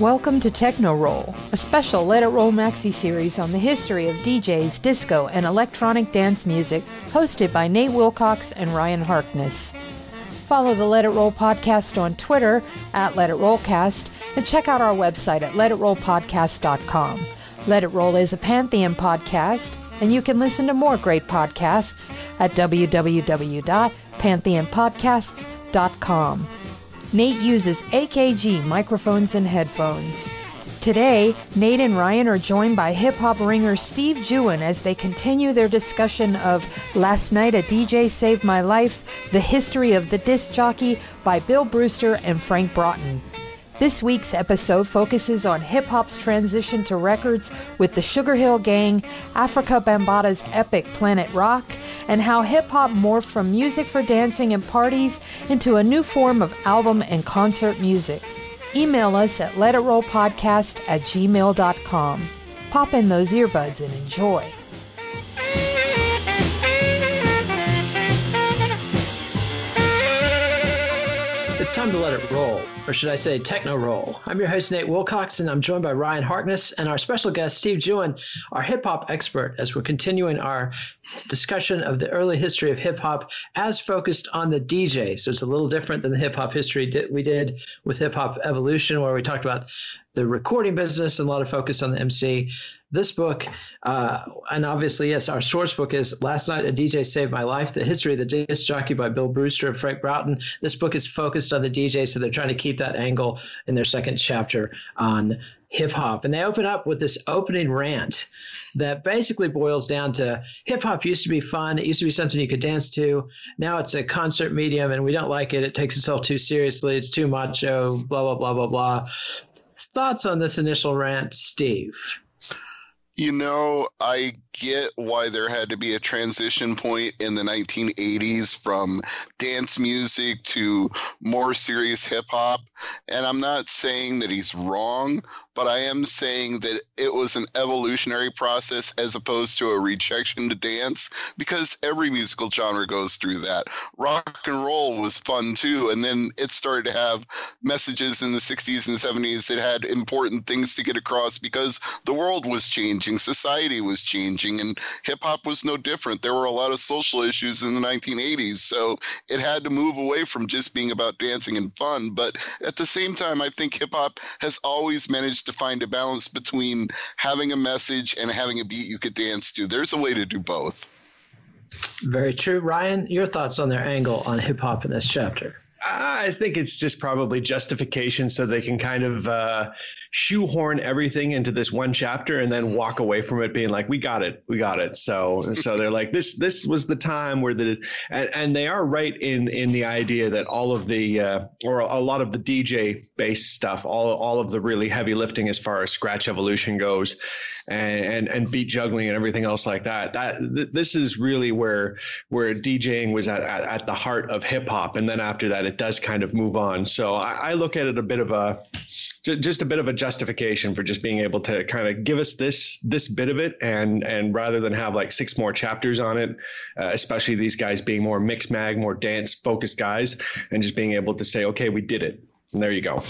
Welcome to Techno Roll, a special Let It Roll maxi series on the history of DJs, disco, and electronic dance music, hosted by Nate Wilcox and Ryan Harkness. Follow the Let It Roll podcast on Twitter at Let It Rollcast and check out our website at letitrollpodcast.com. Let It Roll is a Pantheon podcast, and you can listen to more great podcasts at www.pantheonpodcasts.com. Nate uses AKG microphones and headphones. Today, Nate and Ryan are joined by hip hop ringer Steve Jewin as they continue their discussion of Last Night a DJ Saved My Life, The History of the Disc Jockey by Bill Brewster and Frank Broughton. This week's episode focuses on hip hop's transition to records with the Sugar Hill Gang, Afrika Bambaataa's epic Planet Rock, and how hip hop morphed from music for dancing and parties into a new form of album and concert music. Email us at letitrollpodcast at gmail.com. Pop in those earbuds and enjoy. It's time to let it roll, or should I say, techno roll. I'm your host, Nate Wilcox, and I'm joined by Ryan Harkness and our special guest, Steve Jewin, our hip hop expert, as we're continuing our discussion of the early history of hip hop as focused on the DJ. So it's a little different than the hip hop history that we did with Hip Hop Evolution, where we talked about the recording business and a lot of focus on the MC. This book, uh, and obviously, yes, our source book is Last Night a DJ Saved My Life, The History of the Disc Jockey by Bill Brewster and Frank Broughton. This book is focused on the DJ, so they're trying to keep that angle in their second chapter on hip hop. And they open up with this opening rant that basically boils down to hip hop used to be fun. It used to be something you could dance to. Now it's a concert medium and we don't like it. It takes itself too seriously. It's too macho, blah, blah, blah, blah, blah. Thoughts on this initial rant, Steve? You know, I get why there had to be a transition point in the 1980s from dance music to more serious hip hop. And I'm not saying that he's wrong, but I am saying that it was an evolutionary process as opposed to a rejection to dance because every musical genre goes through that. Rock and roll was fun too, and then it started to have messages in the 60s and 70s that had important things to get across because the world was changing, society was changing, and hip hop was no different. There were a lot of social issues in the 1980s, so it had to move away from just being about dancing and fun. But at the same time, I think hip hop has always managed to find a balance between having a message and having a beat you could dance to. There's a way to do both. Very true. Ryan, your thoughts on their angle on hip hop in this chapter? I think it's just probably justification so they can kind of uh, shoehorn everything into this one chapter and then walk away from it being like we got it. We got it. So so they're like this this was the time where the and, and they are right in in the idea that all of the uh, or a lot of the dj based stuff all all of the really heavy lifting as far as scratch evolution goes and and, and beat juggling and everything else like that that th- this is really where where djing was at, at, at the heart of hip hop. And then after that it does kind of move on. So I, I look at it a bit of a just a bit of a justification for just being able to kind of give us this this bit of it and and rather than have like six more chapters on it uh, especially these guys being more Mixmag more dance focused guys and just being able to say okay we did it and there you go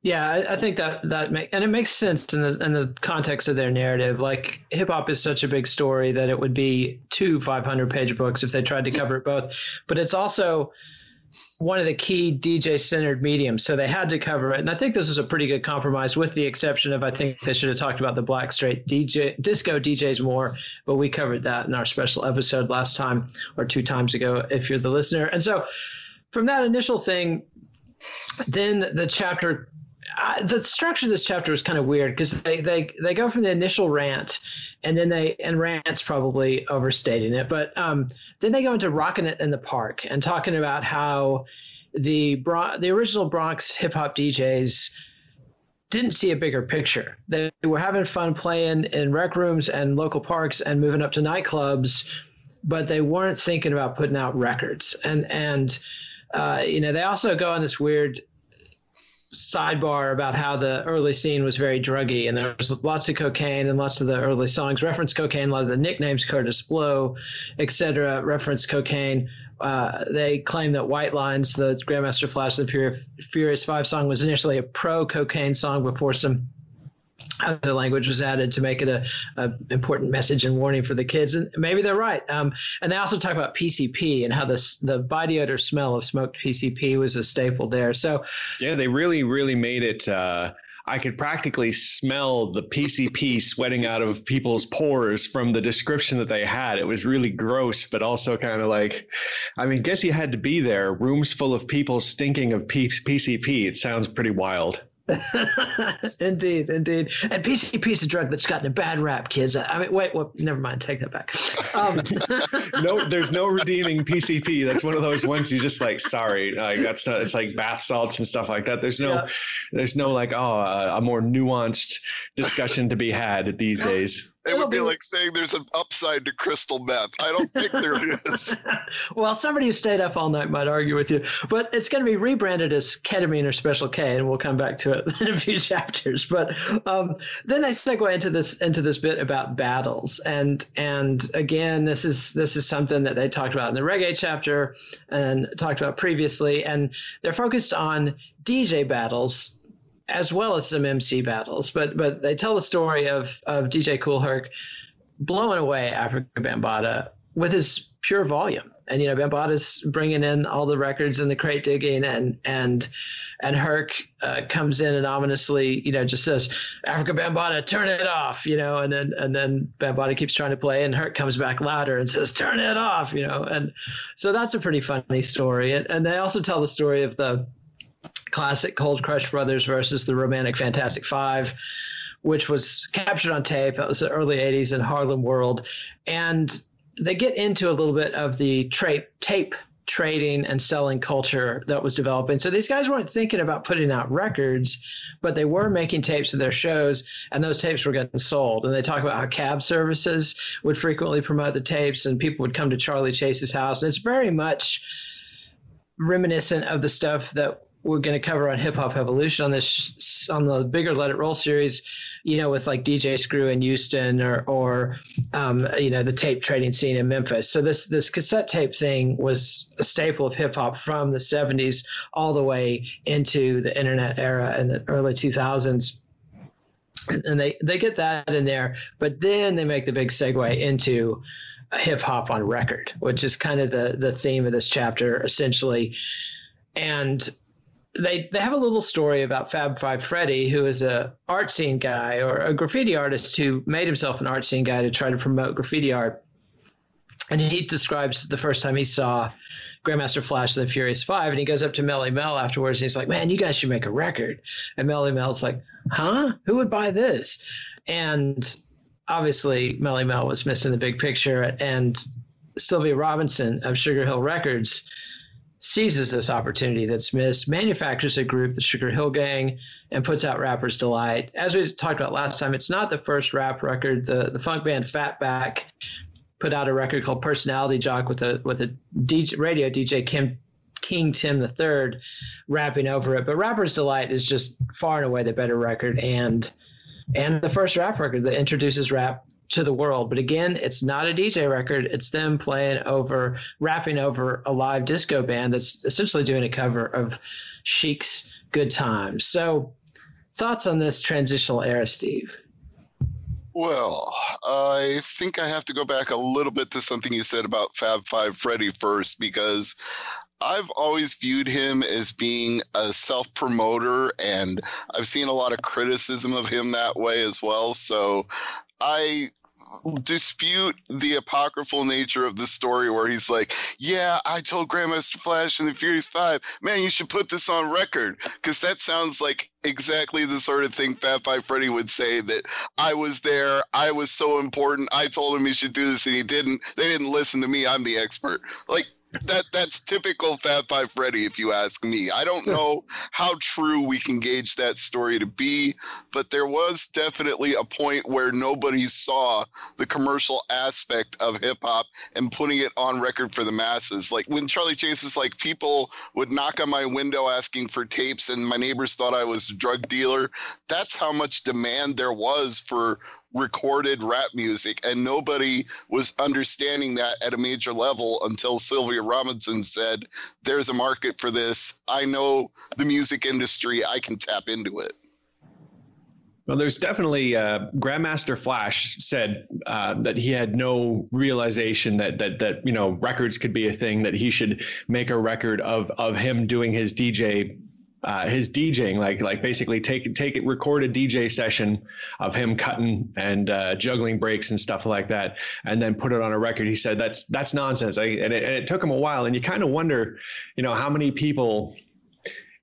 Yeah, I, I, think that that make and it makes sense in the in the context of their narrative. Like hip hop is such a big story that it would be two 500 page books if they tried to cover it both. But it's also one of the key DJ centered mediums, so they had to cover it. And I think this is a pretty good compromise, with the exception of I think they should have talked about the black straight DJ disco DJs more, but we covered that in our special episode last time or two times ago. If you're the listener, and so from that initial thing, then the chapter the structure of this chapter is kind of weird because they, they they go from the initial rant and then they and rants probably overstating it but um, then they go into rocking it in the park and talking about how the the original Bronx hip hop DJs didn't see a bigger picture. They were having fun playing in rec rooms and local parks and moving up to nightclubs, but they weren't thinking about putting out records. And and uh, you know they also go on this weird sidebar about how the early scene was very druggy and there was lots of cocaine and lots of the early songs. Reference cocaine a lot of the nicknames Kurtis Blow etc reference cocaine. Uh, they claim that white lines the grandmaster flash the furious five song was initially a pro cocaine song before some other language was added to make it a, a, important message and warning for the kids and maybe they're right um, and they also talk about pcp and how this the body odor smell of smoked pcp was a staple there so yeah they really really made it uh, I could practically smell the PCP sweating out of people's pores from the description that they had. It was really gross, but also kind of like, I mean, guess you had to be there. Rooms full of people stinking of PCP. It sounds pretty wild. indeed, indeed. And PCP is a drug that's gotten a bad rap, kids. I mean, wait, well, never mind. Take that back. Um. no, there's no redeeming PCP. That's one of those ones you just like. Sorry, like that's not, it's like bath salts and stuff like that. There's no, yeah. there's no like oh a more nuanced discussion to be had these days. It would be, be like saying there's an upside to crystal meth. I don't think there is. well, somebody who stayed up all night might argue with you, but it's going to be rebranded as ketamine or Special K, and we'll come back to it in a few chapters. But um, then they segue into this into this bit about battles, and and again, this is this is something that they talked about in the reggae chapter and talked about previously, and they're focused on DJ battles as well as some MC battles. But but they tell the story of of DJ Kool Herc blowing away Afrika Bambaataa with his pure volume. And you know, Bambaataa's bringing in all the records and the crate digging, and and and Herc uh, comes in and ominously, you know, just says, "Afrika Bambaataa, turn it off," you know, and then and then Bambaataa keeps trying to play, and Herc comes back louder and says, "Turn it off," you know, and so that's a pretty funny story. And, and they also tell the story of the classic Cold Crush Brothers versus the Romantic Fantastic Five, which was captured on tape. That was the early 80s in Harlem World. And they get into a little bit of the tra- tape trading and selling culture that was developing. So these guys weren't thinking about putting out records, but they were making tapes of their shows, and those tapes were getting sold. And they talk about how cab services would frequently promote the tapes, and people would come to Charlie Chase's house. And it's very much reminiscent of the stuff that we're going to cover on Hip Hop Evolution on this on the bigger Let It Roll series, you know, with like DJ Screw in Houston or or um, you know the tape trading scene in Memphis. So this this cassette tape thing was a staple of hip hop from the '70s all the way into the internet era in the early 2000s. And they they get that in there, but then they make the big segue into hip hop on record, which is kind of the the theme of this chapter, essentially. And they they have a little story about Fab Five Freddy, who is a art scene guy or a graffiti artist who made himself an art scene guy to try to promote graffiti art. And he describes the first time he saw Grandmaster Flash and the Furious Five, and he goes up to Melle Mel afterwards, and he's like, "Man, you guys should make a record." And Melle Mel's like, "Huh? Who would buy this?" And obviously, Melle Mel was missing the big picture, and Sylvia Robinson of Sugar Hill Records seizes this opportunity that's missed, manufactures a group, the Sugar Hill Gang, and puts out Rapper's Delight. As we talked about last time, it's not the first rap record. The the funk band Fatback put out a record called Personality Jock with a with a DJ, radio DJ Kim King Tim III rapping over it. But Rapper's Delight is just far and away the better record and and the first rap record that introduces rap to the world. But again, it's not a DJ record. It's them playing over, rapping over a live disco band that's essentially doing a cover of Chic's Good Times. So thoughts on this transitional era, Steve? Well, I think I have to go back a little bit to something you said about Fab Five Freddy first, because I've always viewed him as being a self promoter, and I've seen a lot of criticism of him that way as well. So I dispute the apocryphal nature of the story where he's like, Yeah, I told Grandmaster Flash in the Furious Five, man, you should put this on record. Because that sounds like exactly the sort of thing Fab Five Freddy would say that I was there, I was so important, I told him he should do this and he didn't. They didn't listen to me, I'm the expert. Like, that that's typical Fab Five Freddy, if you ask me. I don't know how true we can gauge that story to be, but there was definitely a point where nobody saw the commercial aspect of hip hop and putting it on record for the masses. Like when Charlie Chase is like, people would knock on my window asking for tapes, and my neighbors thought I was a drug dealer. That's how much demand there was for recorded rap music, and nobody was understanding that at a major level until Sylvia Robinson said, There's a market for this. I know the music industry, I can tap into it. Well, there's definitely uh, Grandmaster Flash said uh, that he had no realization that that that you know records could be a thing. That he should make a record of of him doing his DJ uh, his DJing, like like basically take take it, record a DJ session of him cutting and uh, juggling breaks and stuff like that, and then put it on a record. He said that's that's nonsense. I, and, it, and it took him a while, and you kind of wonder, you know, how many people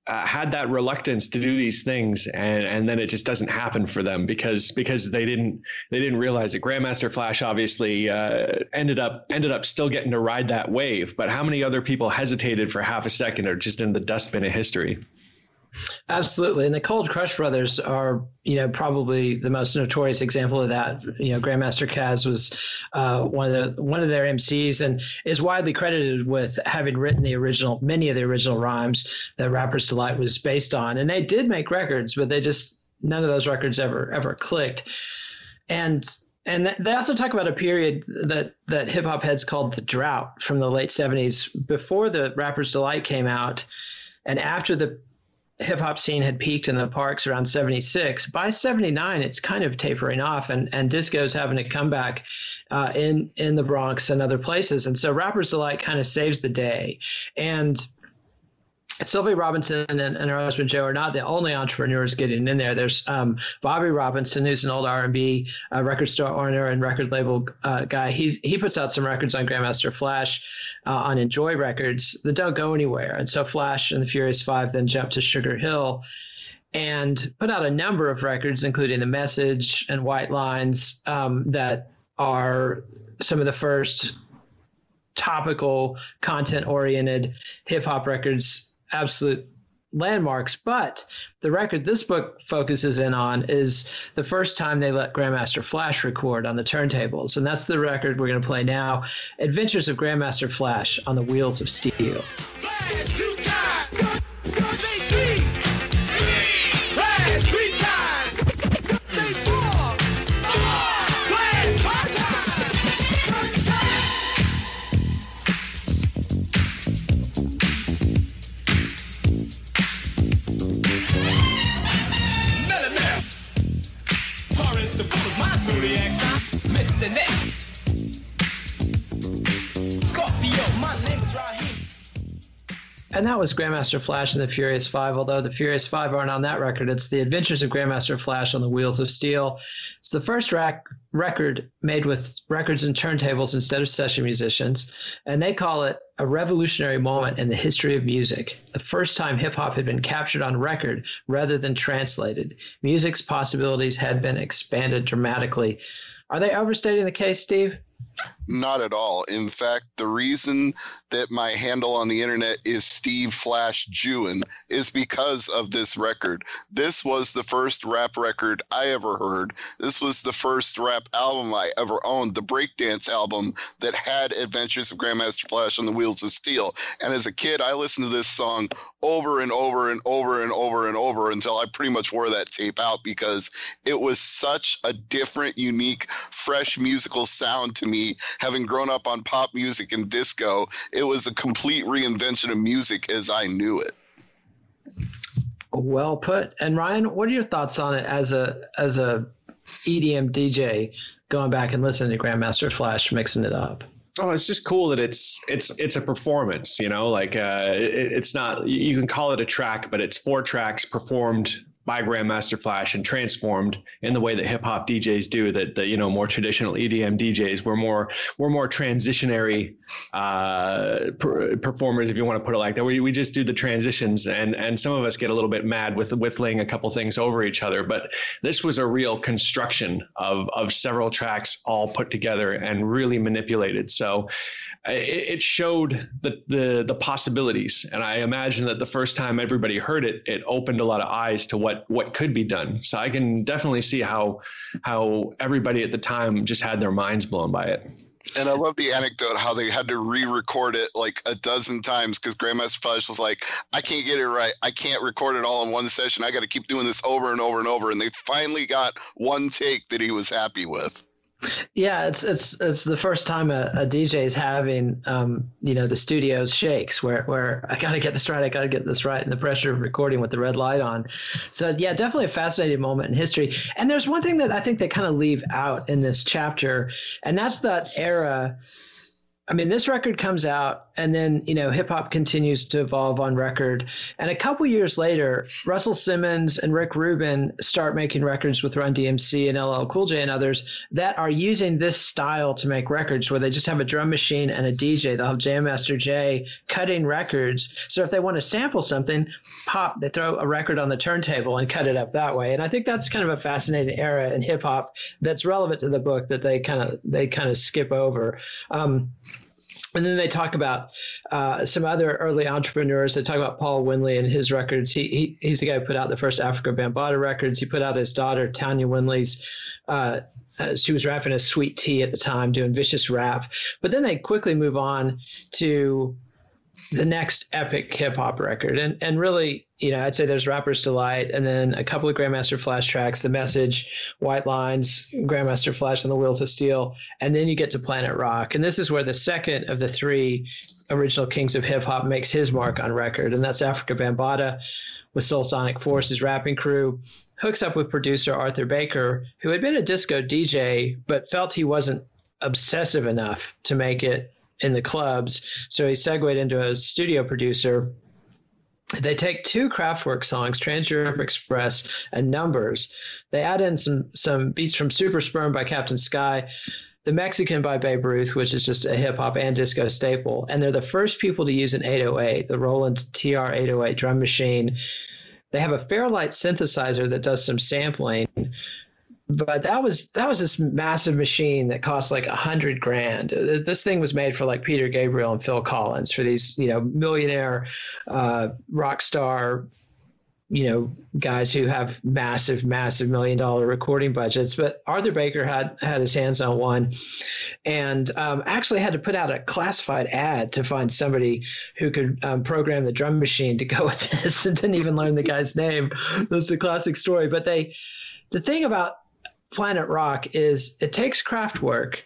uh, had that reluctance to do these things and and then it just doesn't happen for them because because they didn't they didn't realize that grandmaster flash obviously uh, ended up ended up still getting to ride that wave but how many other people hesitated for half a second or just in the dustbin of history Absolutely, and the Cold Crush brothers are, you know, probably the most notorious example of that. You know, Grandmaster Caz was uh, one of the one of their MCs, and is widely credited with having written the original, many of the original rhymes that Rapper's Delight was based on. And they did make records, but they just none of those records ever ever clicked. And and they also talk about a period that that hip hop heads called the drought from the late '70s, before the Rapper's Delight came out, and after the hip hop scene had peaked in the parks around 76. By 79, it's kind of tapering off, and, and disco's having a comeback uh, in, in the Bronx and other places. And so Rappers Delight kind of saves the day. And Sylvia Robinson and, and, her husband Joe are not the only entrepreneurs getting in there. There's um, Bobby Robinson, who's an old R&B uh, record store owner and record label uh, guy. He's he puts out some records on Grandmaster Flash uh, on Enjoy Records that don't go anywhere. And so Flash and the Furious Five then jump to Sugar Hill and put out a number of records, including The Message and White Lines, um, that are some of the first topical, content oriented hip hop records absolute landmarks. But the record this book focuses in on is the first time they let Grandmaster Flash record on the turntables. And that's the record we're going to play now Adventures of Grandmaster Flash on the Wheels of Steel. And was Grandmaster Flash and the Furious Five, although the Furious Five aren't on that record. It's The Adventures of Grandmaster Flash on the Wheels of Steel. It's the first record made with records and turntables instead of session musicians. And they call it a revolutionary moment in the history of music. The first time hip hop had been captured on record rather than translated. Music's possibilities had been expanded dramatically. Are they overstating the case, Steve? Not at all. In fact, the reason that my handle on the internet is Steve Flash Jewin is because of this record. This was the first rap record I ever heard. This was the first rap album I ever owned, the breakdance album that had Adventures of Grandmaster Flash on the Wheels of Steel. And as a kid, I listened to this song over and over and over and over and over until I pretty much wore that tape out because it was such a different, unique, fresh musical sound to me having grown up on pop music and disco, it was a complete reinvention of music as I knew it. Well put. And Ryan, what are your thoughts on it as a as a EDM DJ going back and listening to Grandmaster Flash mixing it up? Oh, it's just cool that it's it's it's a performance, you know. Like uh, it, it's not you can call it a track, but it's four tracks performed by Grandmaster Flash and transformed in the way that hip hop DJs do. That the you know more traditional EDM DJs were more we're more transitionary uh, per- performers, if you want to put it like that. We we just do the transitions, and and some of us get a little bit mad with with laying a couple things over each other. But this was a real construction of of several tracks all put together and really manipulated. So it, showed the, the the possibilities, and I imagine that the first time everybody heard it, it opened a lot of eyes to what what could be done. So I can definitely see how how everybody at the time just had their minds blown by it. And I love the anecdote how they had to re-record it like a dozen times because Grandmaster Flash was like, "I can't get it right. I can't record it all in one session. I got to keep doing this over and over and over." And they finally got one take that he was happy with. Yeah, it's it's it's the first time a, a DJ is having um, you know the studio shakes where where I got to get this right, I got to get this right, and the pressure of recording with the red light on. So yeah, definitely a fascinating moment in history. And there's one thing that I think they kind of leave out in this chapter, and that's that era I mean, this record comes out, and then you know, hip hop continues to evolve on record. And a couple years later, Russell Simmons and Rick Rubin start making records with Run DMC and LL Cool J and others that are using this style to make records, where they just have a drum machine and a DJ. They'll have Jam Master Jay cutting records. So if they want to sample something, pop, they throw a record on the turntable and cut it up that way. And I think that's kind of a fascinating era in hip hop that's relevant to the book that they kind of they kind of skip over. Um, and then they talk about uh, some other early entrepreneurs. They talk about Paul Winley and his records. He, he he's the guy who put out the first Afrika Bambaataa records. He put out his daughter Tanya Winley's. Uh, uh, she was rapping a sweet tea at the time, doing vicious rap. But then they quickly move on to the next epic hip hop record. And and really, you know, I'd say there's Rapper's Delight and then a couple of Grandmaster Flash tracks, The Message, White Lines, Grandmaster Flash and the Wheels of Steel, and then you get to Planet Rock. And this is where the second of the three original kings of hip hop makes his mark on record, and that's Afrika Bambaataa with Soul Sonic Force's rapping crew. Hooks up with producer Arthur Baker, who had been a disco DJ but felt he wasn't obsessive enough to make it in the clubs. So he segued into a studio producer. They take two Kraftwerk songs, Trans Europe Express and Numbers. They add in some some beats from Super Sporm by Captain Sky, The Mexican by Babe Ruth, which is just a hip hop and disco staple. And they're the first people to use an 808, the Roland TR 808 drum machine. They have a Fairlight synthesizer that does some sampling but that was that was this massive machine that cost like a hundred grand. Uh, this thing was made for like Peter Gabriel and Phil Collins for these you know millionaire uh, rock star you know guys who have massive massive million dollar recording budgets. But arthur baker had had his hands on one and um, actually had to put out a classified ad to find somebody who could um, program the drum machine to go with this and didn't even learn the guy's name. That's a classic story. But they the thing about Planet Rock is it takes Kraftwerk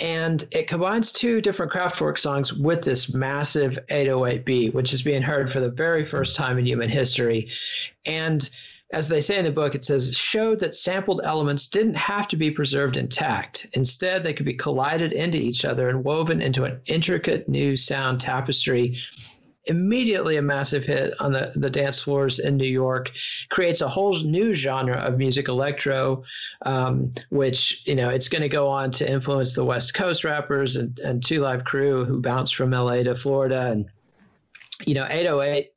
and it combines two different Kraftwerk songs with this massive 808 beat, which is being heard for the very first time in human history. And as they say in the book, it says showed that sampled elements didn't have to be preserved intact. Instead, they could be collided into each other and woven into an intricate new sound tapestry immediately a massive hit on the, the dance floors in New York, creates a whole new genre of music electro, um, which, you know, it's going to go on to influence the West Coast rappers and, and Two Live Crew who bounced from LA to Florida. And, you know, 808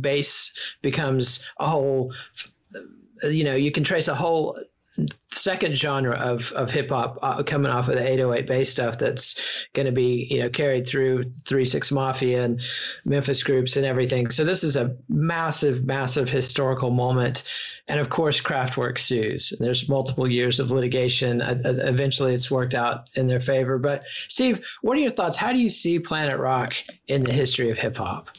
bass becomes a whole, you know, you can trace a whole second genre of of hip hop uh, coming off of the 808 bass stuff that's going to be you know carried through Three Six Mafia and Memphis groups and everything. So this is a massive, massive historical moment, and of course Kraftwerk sues. There's multiple years of litigation. Uh, uh, eventually, it's worked out in their favor. But Steve, what are your thoughts? How do you see Planet Rock in the history of hip hop?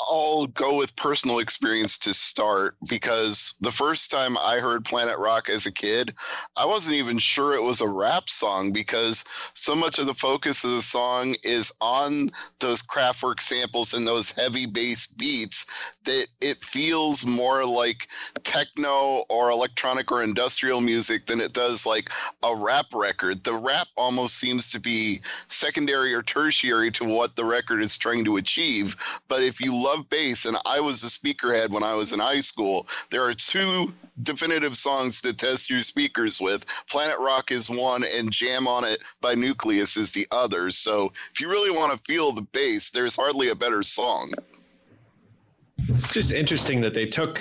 I'll go with personal experience to start because the first time I heard Planet Rock as a kid, I wasn't even sure it was a rap song because so much of the focus of the song is on those Kraftwerk samples and those heavy bass beats that it feels more like techno or electronic or industrial music than it does like a rap record. The rap almost seems to be secondary or tertiary to what the record is trying to achieve. But if you love bass, and I was a speakerhead when I was in high school, there are two definitive songs to test your speakers with. Planet Rock is one, and Jam on It by Newcleus is the other. So if you really want to feel the bass, there's hardly a better song. It's just interesting that they took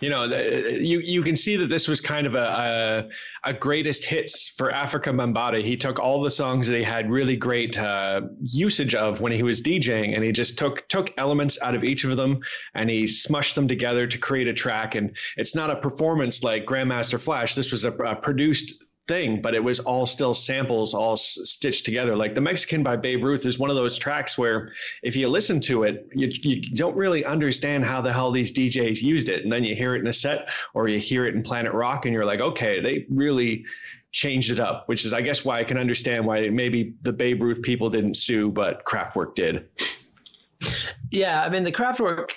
you know, the, you you can see that this was kind of a, a, a greatest hits for Afrika Bambaataa. He took all the songs that he had really great uh, usage of when he was DJing, and he just took took elements out of each of them and he smushed them together to create a track. And it's not a performance like Grandmaster Flash. This was a, a produced thing, but it was all still samples, all s- stitched together. Like the Mexican by Babe Ruth is one of those tracks where if you listen to it, you, you don't really understand how the hell these DJs used it. And then you hear it in a set or you hear it in Planet Rock and you're like, okay, they really changed it up, which is, I guess, why I can understand why maybe the Babe Ruth people didn't sue, but Kraftwerk did. Yeah, I mean, the Kraftwerk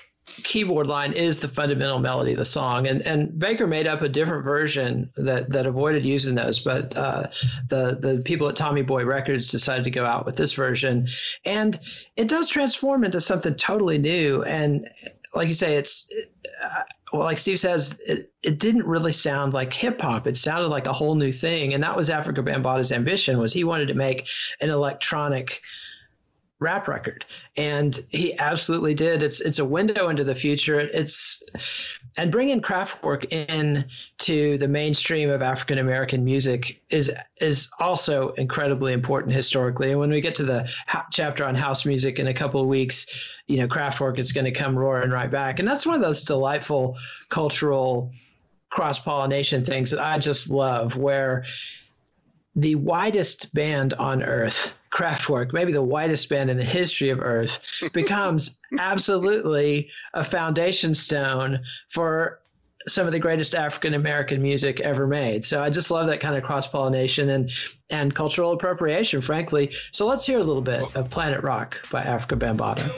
keyboard line is the fundamental melody of the song. And and Baker made up a different version that that avoided using those but uh, the the people at Tommy Boy Records decided to go out with this version. And it does transform into something totally new. And like you say it's uh, well like Steve says it, it didn't really sound like hip hop it sounded like a whole new thing. And that was Afrika Bambaataa's ambition was he wanted to make an electronic rap record. And he absolutely did. It's it's a window into the future. It's and bringing Kraftwerk in to the mainstream of African American music is is also incredibly important historically. And when we get to the ha- chapter on house music in a couple of weeks you know Kraftwerk is going to come roaring right back. And that's one of those delightful cultural cross pollination things that I just love where the widest band on earth Kraftwerk, maybe the widest band in the history of Earth, becomes absolutely a foundation stone for some of the greatest African American music ever made. So I just love that kind of cross pollination and and cultural appropriation, frankly. So let's hear a little bit of Planet Rock by Afrika Bambaataa.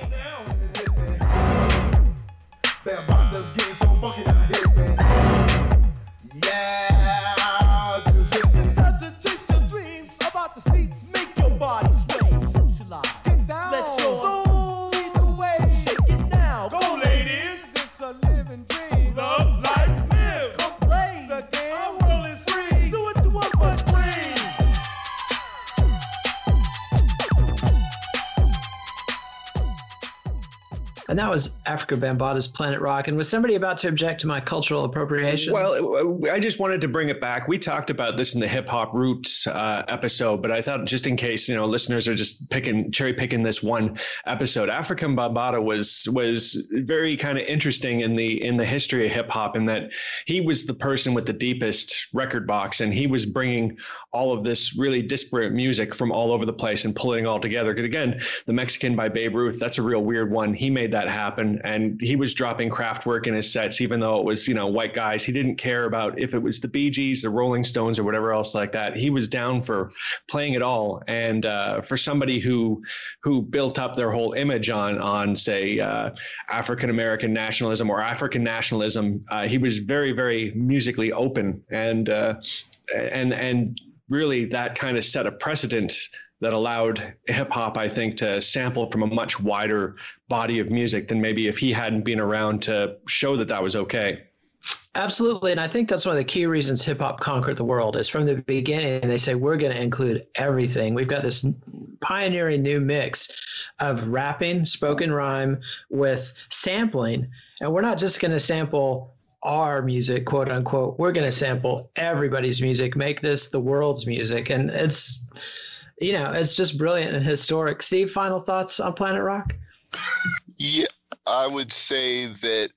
And that was Afrika Bambaataa's Planet Rock. And was somebody about to object to my cultural appropriation? Well, I just wanted to bring it back. We talked about this in the hip hop roots uh, episode, but I thought just in case you know listeners are just picking cherry picking this one episode, Afrika Bambaataa was was very kind of interesting in the in the history of hip hop in that he was the person with the deepest record box, and he was bringing all of this really disparate music from all over the place and pulling it all together. Because again, the Mexican by Babe Ruth, that's a real weird one. He made that happen, and he was dropping Kraftwerk in his sets, even though it was you know white guys. He didn't care about if it was the Bee Gees, the Rolling Stones, or whatever else like that. He was down for playing it all. And uh, for somebody who who built up their whole image on on say uh, African American nationalism or African nationalism, uh, he was very very musically open and uh, and and really that kind of set a precedent that allowed hip hop, I think, to sample from a much wider body of music than maybe if he hadn't been around to show that that was okay. Absolutely. And I think that's one of the key reasons hip hop conquered the world is from the beginning, they say, we're going to include everything. We've got this pioneering new mix of rapping, spoken rhyme with sampling. And we're not just going to sample our music, quote unquote. We're going to sample everybody's music, make this the world's music. And it's, you know, it's just brilliant and historic. Steve, final thoughts on Planet Rock? Yeah, I would say that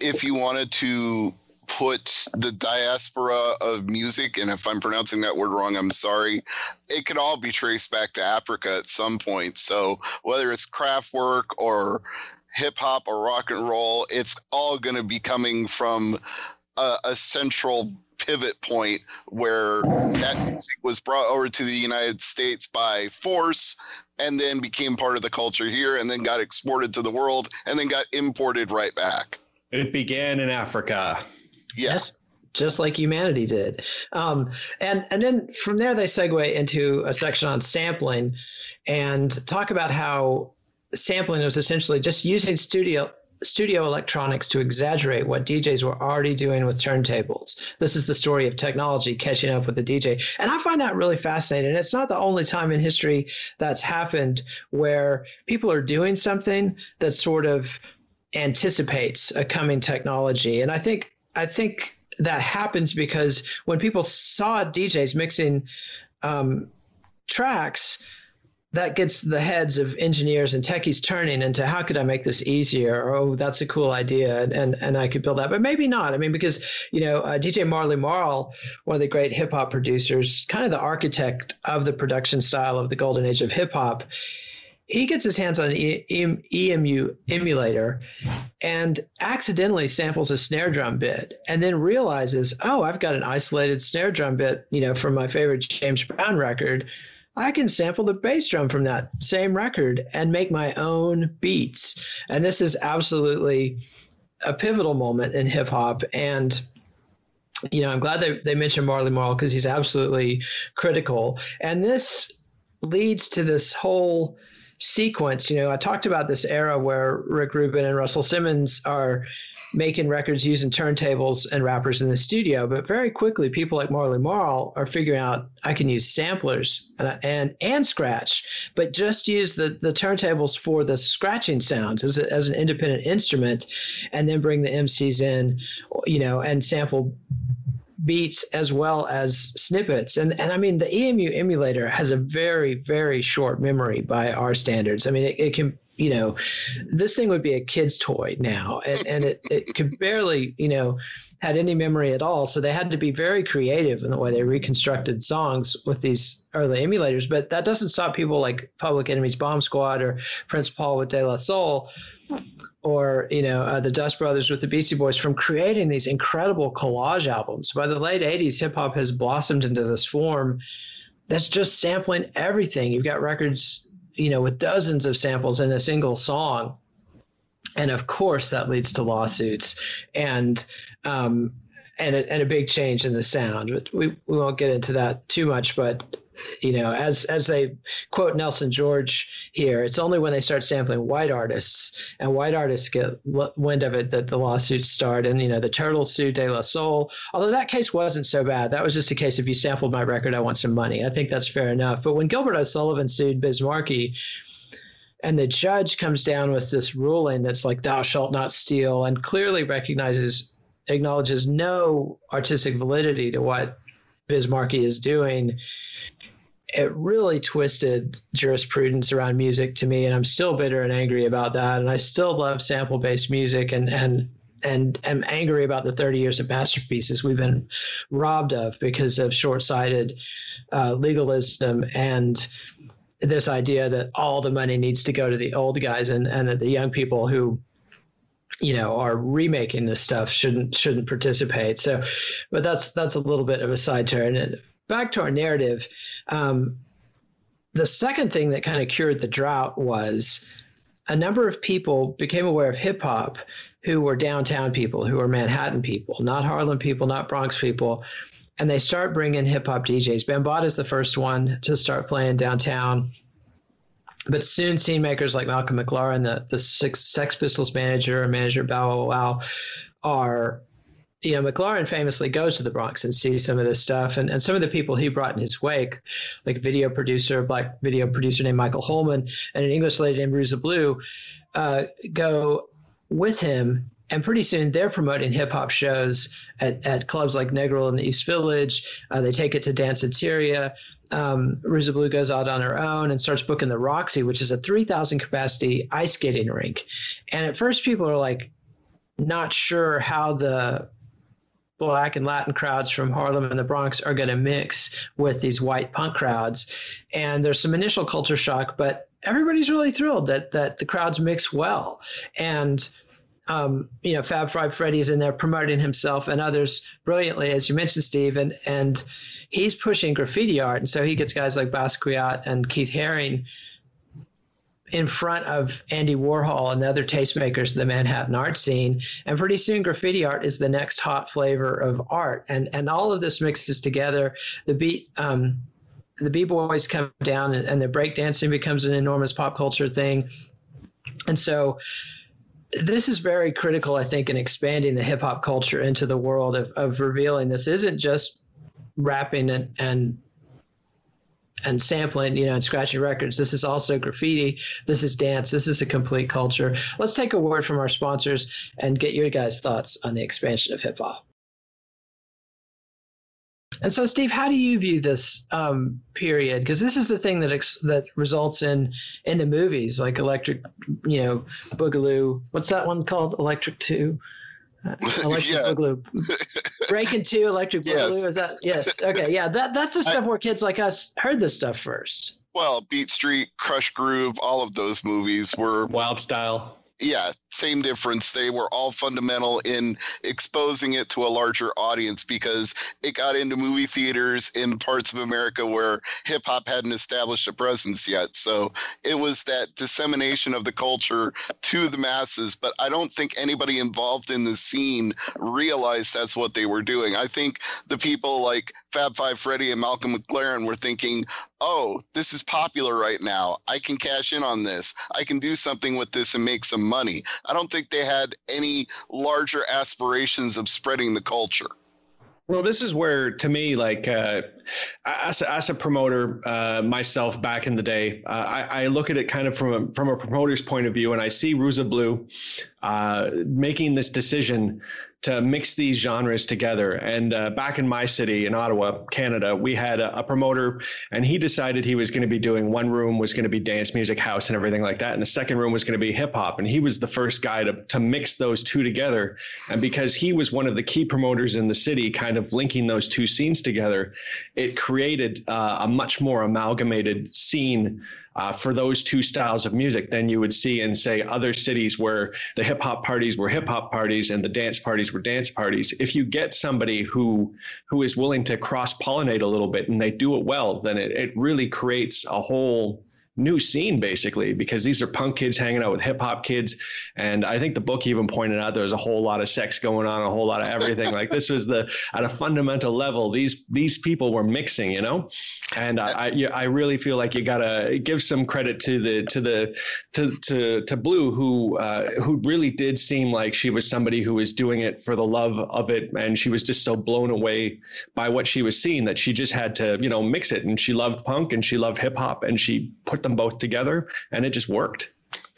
if you wanted to put the diaspora of music, and if I'm pronouncing that word wrong, I'm sorry, it could all be traced back to Africa at some point. So whether it's Kraftwerk or hip hop or rock and roll, it's all going to be coming from a, a central pivot point where that music was brought over to the United States by force and then became part of the culture here and then got exported to the world and then got imported right back. It began in Africa. Yes. just like humanity did. Um, and and then from there they segue into a section on sampling and talk about how sampling was essentially just using studio studio electronics to exaggerate what DJs were already doing with turntables. This is the story of technology catching up with the DJ. And I find that really fascinating. It's not the only time in history that's happened where people are doing something that sort of anticipates a coming technology. And I think I think that happens because when people saw DJs mixing um, tracks, that gets the heads of engineers and techies turning into how could I make this easier? Oh, that's a cool idea, and, and and I could build that, but maybe not. I mean, because you know, uh, DJ Marley Marl, one of the great hip hop producers, kind of the architect of the production style of the golden age of hip hop. He gets his hands on an EMU emulator and accidentally samples a snare drum bit and then realizes, oh, I've got an isolated snare drum bit, you know, from my favorite James Brown record I can sample the bass drum from that same record and make my own beats. And this is absolutely a pivotal moment in hip hop. And you know, I'm glad they, they mentioned Marley Marl because he's absolutely critical. And this leads to this whole sequence. You know, I talked about this era where Rick Rubin and Russell Simmons are making records using turntables and rappers in the studio. But very quickly, people like Marley Marl are figuring out I can use samplers and and, and scratch, but just use the, the turntables for the scratching sounds as, a, as an independent instrument, and then bring the MCs in, you know, and sample beats as well as snippets. And and I mean the EMU emulator has a very very short memory by our standards. I mean it, it can you know this thing would be a kid's toy now and, and it, it could barely you know had any memory at all so they had to be very creative in the way they reconstructed songs with these early emulators but that doesn't stop people like public enemy's bomb squad or prince paul with de la soul or you know uh, the Dust Brothers with the Beastie Boys from creating these incredible collage albums. By the late '80s, hip hop has blossomed into this form that's just sampling everything. You've got records, you know, with dozens of samples in a single song, and of course that leads to lawsuits and um, and a, and a big change in the sound. But we we won't get into that too much, but you know, as as they quote Nelson George here, it's only when they start sampling white artists and white artists get wind of it that the lawsuits start. And you know, the Turtles sued De La Soul. Although that case wasn't so bad, that was just a case if you sampled my record, I want some money. I think that's fair enough. But when Gilbert O'Sullivan sued Biz Markie, and the judge comes down with this ruling that's like thou shalt not steal and clearly recognizes acknowledges no artistic validity to what Biz Markie is doing. It really twisted jurisprudence around music to me and i'm still bitter and angry about that. And i still love sample based music and and and am angry about the 30 years of masterpieces we've been robbed of because of short-sighted uh, legalism and this idea that all the money needs to go to the old guys and and that the young people who you know are remaking this stuff shouldn't shouldn't participate so but that's that's a little bit of a side turn and back to our narrative, um, the second thing that kind of cured the drought was a number of people became aware of hip hop who were downtown people, who were Manhattan people, not Harlem people, not Bronx people. And they start bringing hip hop DJs. Bambaataa is the first one to start playing downtown. But soon, scene makers like Malcolm McLaren, the, the Sex Pistols manager, manager Bow Wow are you know, McLaren famously goes to the Bronx and sees some of this stuff, and, and some of the people he brought in his wake, like video producer, black video producer named Michael Holman, and an English lady named Ruza Blue, uh, go with him. And pretty soon they're promoting hip hop shows at, at clubs like Negril in the East Village. Uh, they take it to Danceteria. Um, Ruza Blue goes out on her own and starts booking the Roxy, which is a 3,000 capacity ice skating rink. And at first, people are like, not sure how the black and Latin crowds from Harlem and the Bronx are going to mix with these white punk crowds. And there's some initial culture shock, but everybody's really thrilled that that the crowds mix well, and um, you know, Fab Five Freddy's in there promoting himself and others brilliantly, as you mentioned, Steve, and and he's pushing graffiti art, and so he gets guys like Basquiat and Keith Haring in front of Andy Warhol and the other tastemakers of the Manhattan art scene. And pretty soon, graffiti art is the next hot flavor of art. And and all of this mixes together. The beat. Um, the b-boys come down and, and the breakdancing becomes an enormous pop culture thing and so this is very critical, I think, in expanding the hip hop culture into the world of, of revealing this isn't just rapping and, and and sampling, you know, and scratching records. This is also graffiti. This is dance. This is a complete culture. Let's take a word from our sponsors and get your guys' thoughts on the expansion of hip hop. And so, Steve, how do you view this um, period? Because this is the thing that ex- that results in in the movies like Electric, you know, Boogaloo. What's that one called? Electric Two. Uh, Electric Yeah. Boogaloo. Breaking Two, Electric Yes. Boogaloo. Is that yes? Okay, yeah. That that's the stuff where kids like us heard this stuff first. Well, Beat Street, Krush Groove, all of those movies were Wild Style. Yeah, same difference. They were all fundamental in exposing it to a larger audience because it got into movie theaters in parts of America where hip hop hadn't established a presence yet. So it was that dissemination of the culture to the masses. But I don't think anybody involved in the scene realized that's what they were doing. I think the people like Fab Five Freddy and Malcolm McLaren were thinking, oh, this is popular right now. I can cash in on this. I can do something with this and make some money. I don't think they had any larger aspirations of spreading the culture. Well, this is where, to me, like uh, as, a, as a promoter uh, myself back in the day, uh, I, I look at it kind of from a, from a promoter's point of view, and I see Ruza Blue uh, making this decision to mix these genres together. And uh, back in my city in Ottawa, Canada, we had a, a promoter, and he decided he was going to be doing one room was going to be dance music, house, and everything like that, and the second room was going to be hip hop. And he was the first guy to to mix those two together. And because he was one of the key promoters in the city, kind of linking those two scenes together, it created uh, a much more amalgamated scene uh, for those two styles of music than you would see in, say, other cities where the hip hop parties were hip hop parties and the dance parties were dance parties. If you get somebody who who is willing to cross pollinate a little bit and they do it well, then it, it really creates a whole new scene basically because these are punk kids hanging out with hip hop kids. And i think the book even pointed out there was a whole lot of sex going on a whole lot of everything. Like this was the at a fundamental level these these people were mixing you know? And i I, I really feel like you gotta give some credit to the to the to to, to blue who uh, who really did seem like she was somebody who was doing it for the love of it. And she was just so blown away by what she was seeing that she just had to you know mix it. And she loved punk and she loved hip hop and she put them both together and it just worked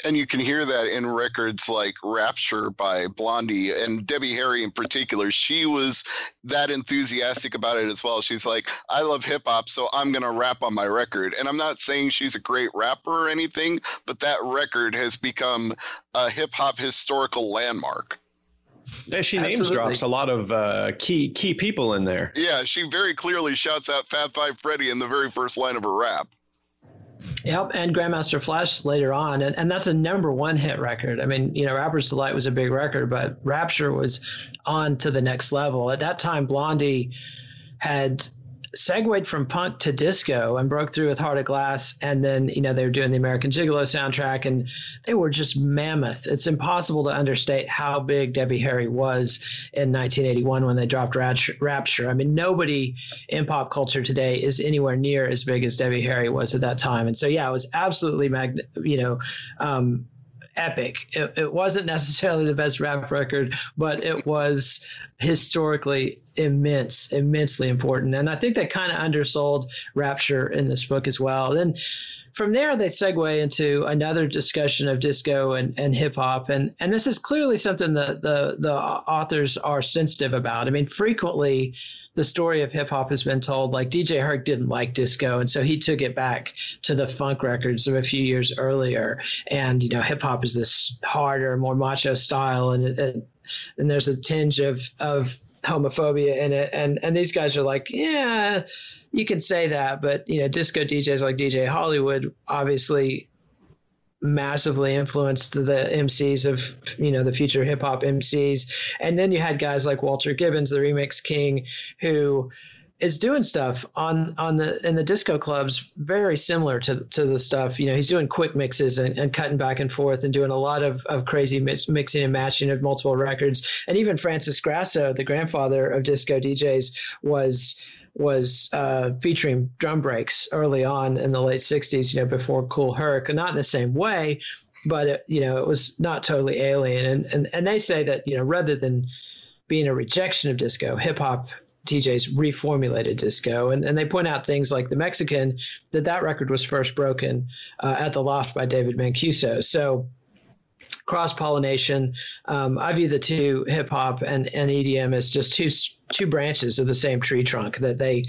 And you can hear that in records like Rapture by Blondie and Debbie Harry in particular. She was that enthusiastic about it as well. She's like, I love hip hop, so I'm going to rap on my record. And I'm not saying she's a great rapper or anything, but that record has become a hip hop historical landmark. Yeah, she names Absolutely. drops a lot of uh, key key people in there Yeah, she very clearly shouts out Fab Five Freddy in the very first line of her rap. Yep, and Grandmaster Flash later on, and, and that's a number one hit record. I mean, you know, Rapper's Delight was a big record, but Rapture was on to the next level. At that time, Blondie had segued from punk to disco and broke through with Heart of Glass, and then you know they were doing the American Gigolo soundtrack, and they were just mammoth. It's impossible to understate how big Debbie Harry was in 1981 when they dropped Rapture. I mean, nobody in pop culture today is anywhere near as big as Debbie Harry was at that time. And so, yeah, it was absolutely, mag- you know, um, epic. It, it wasn't necessarily the best rap record, but it was historically immense, immensely important. And I think they kind of undersold Rapture in this book as well. Then from there, they segue into another discussion of disco and, and hip hop. And, and this is clearly something that the, the authors are sensitive about. I mean, frequently, the story of hip hop has been told like DJ Herc didn't like disco, and so he took it back to the funk records of a few years earlier. And you know, hip hop is this harder, more macho style, and it, and there's a tinge of of homophobia in it. And and these guys are like, yeah, you can say that, but you know, disco DJs like DJ Hollywood obviously massively influenced the, MCs of you know the future hip hop MCs, and then you had guys like Walter Gibbons, the remix king, who is doing stuff on on the in the disco clubs very similar to to the stuff you know he's doing quick mixes and, and cutting back and forth and doing a lot of, of crazy mix, mixing and matching of multiple records. And even francis grasso the grandfather of disco djs was was uh, featuring drum breaks early on in the late 60s you know before Kool Herc not in the same way but it, you know it was not totally alien. And, and and they say that you know rather than being a rejection of disco hip hop DJs reformulated disco, and, and they point out things like the Mexican that that record was first broken uh, at the Loft by David Mancuso. So cross pollination. Um, I view the two hip hop and, and EDM as just two two branches of the same tree trunk that they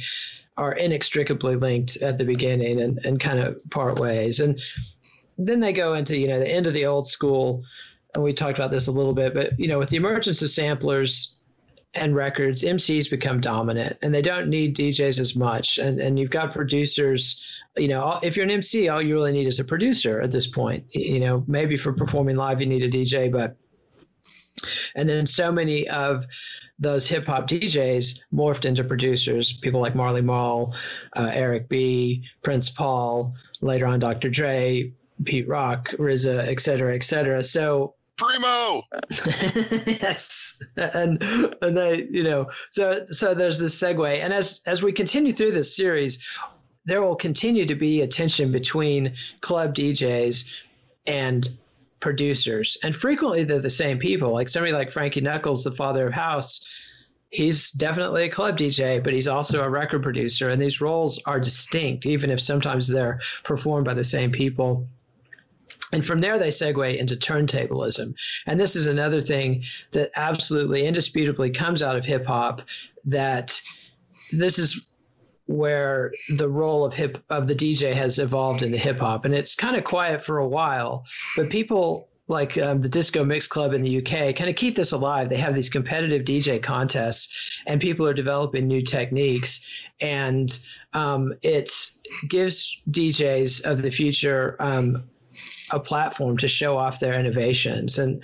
are inextricably linked at the beginning and, and kind of part ways. And then they go into you know the end of the old school, and we talked about this a little bit, but you know with the emergence of samplers and records, MCs become dominant and they don't need DJs as much. And, and you've got producers, you know, if you're an MC, all you really need is a producer at this point. You know, maybe for performing live, you need a DJ, but, and then so many of those hip hop DJs morphed into producers, people like Marley Marl, uh, Eric B., Prince Paul, later on Dr. Dre, Pete Rock, RZA, et cetera, et cetera. So Primo. yes, and and they, you know, so so there's this segue, and as as we continue through this series, there will continue to be a tension between club DJs and producers, and frequently they're the same people. Like somebody like Frankie Knuckles, the father of house, he's definitely a club DJ, but he's also a record producer, and these roles are distinct, even if sometimes they're performed by the same people. And from there, they segue into turntablism. And this is another thing that absolutely, indisputably comes out of hip hop that this is where the role of hip of the DJ has evolved into hip hop. And it's kind of quiet for a while, but people like um, the Disco Mix Club in the UK kind of keep this alive. They have these competitive DJ contests, and people are developing new techniques, and um, it gives DJs of the future um, a platform to show off their innovations. And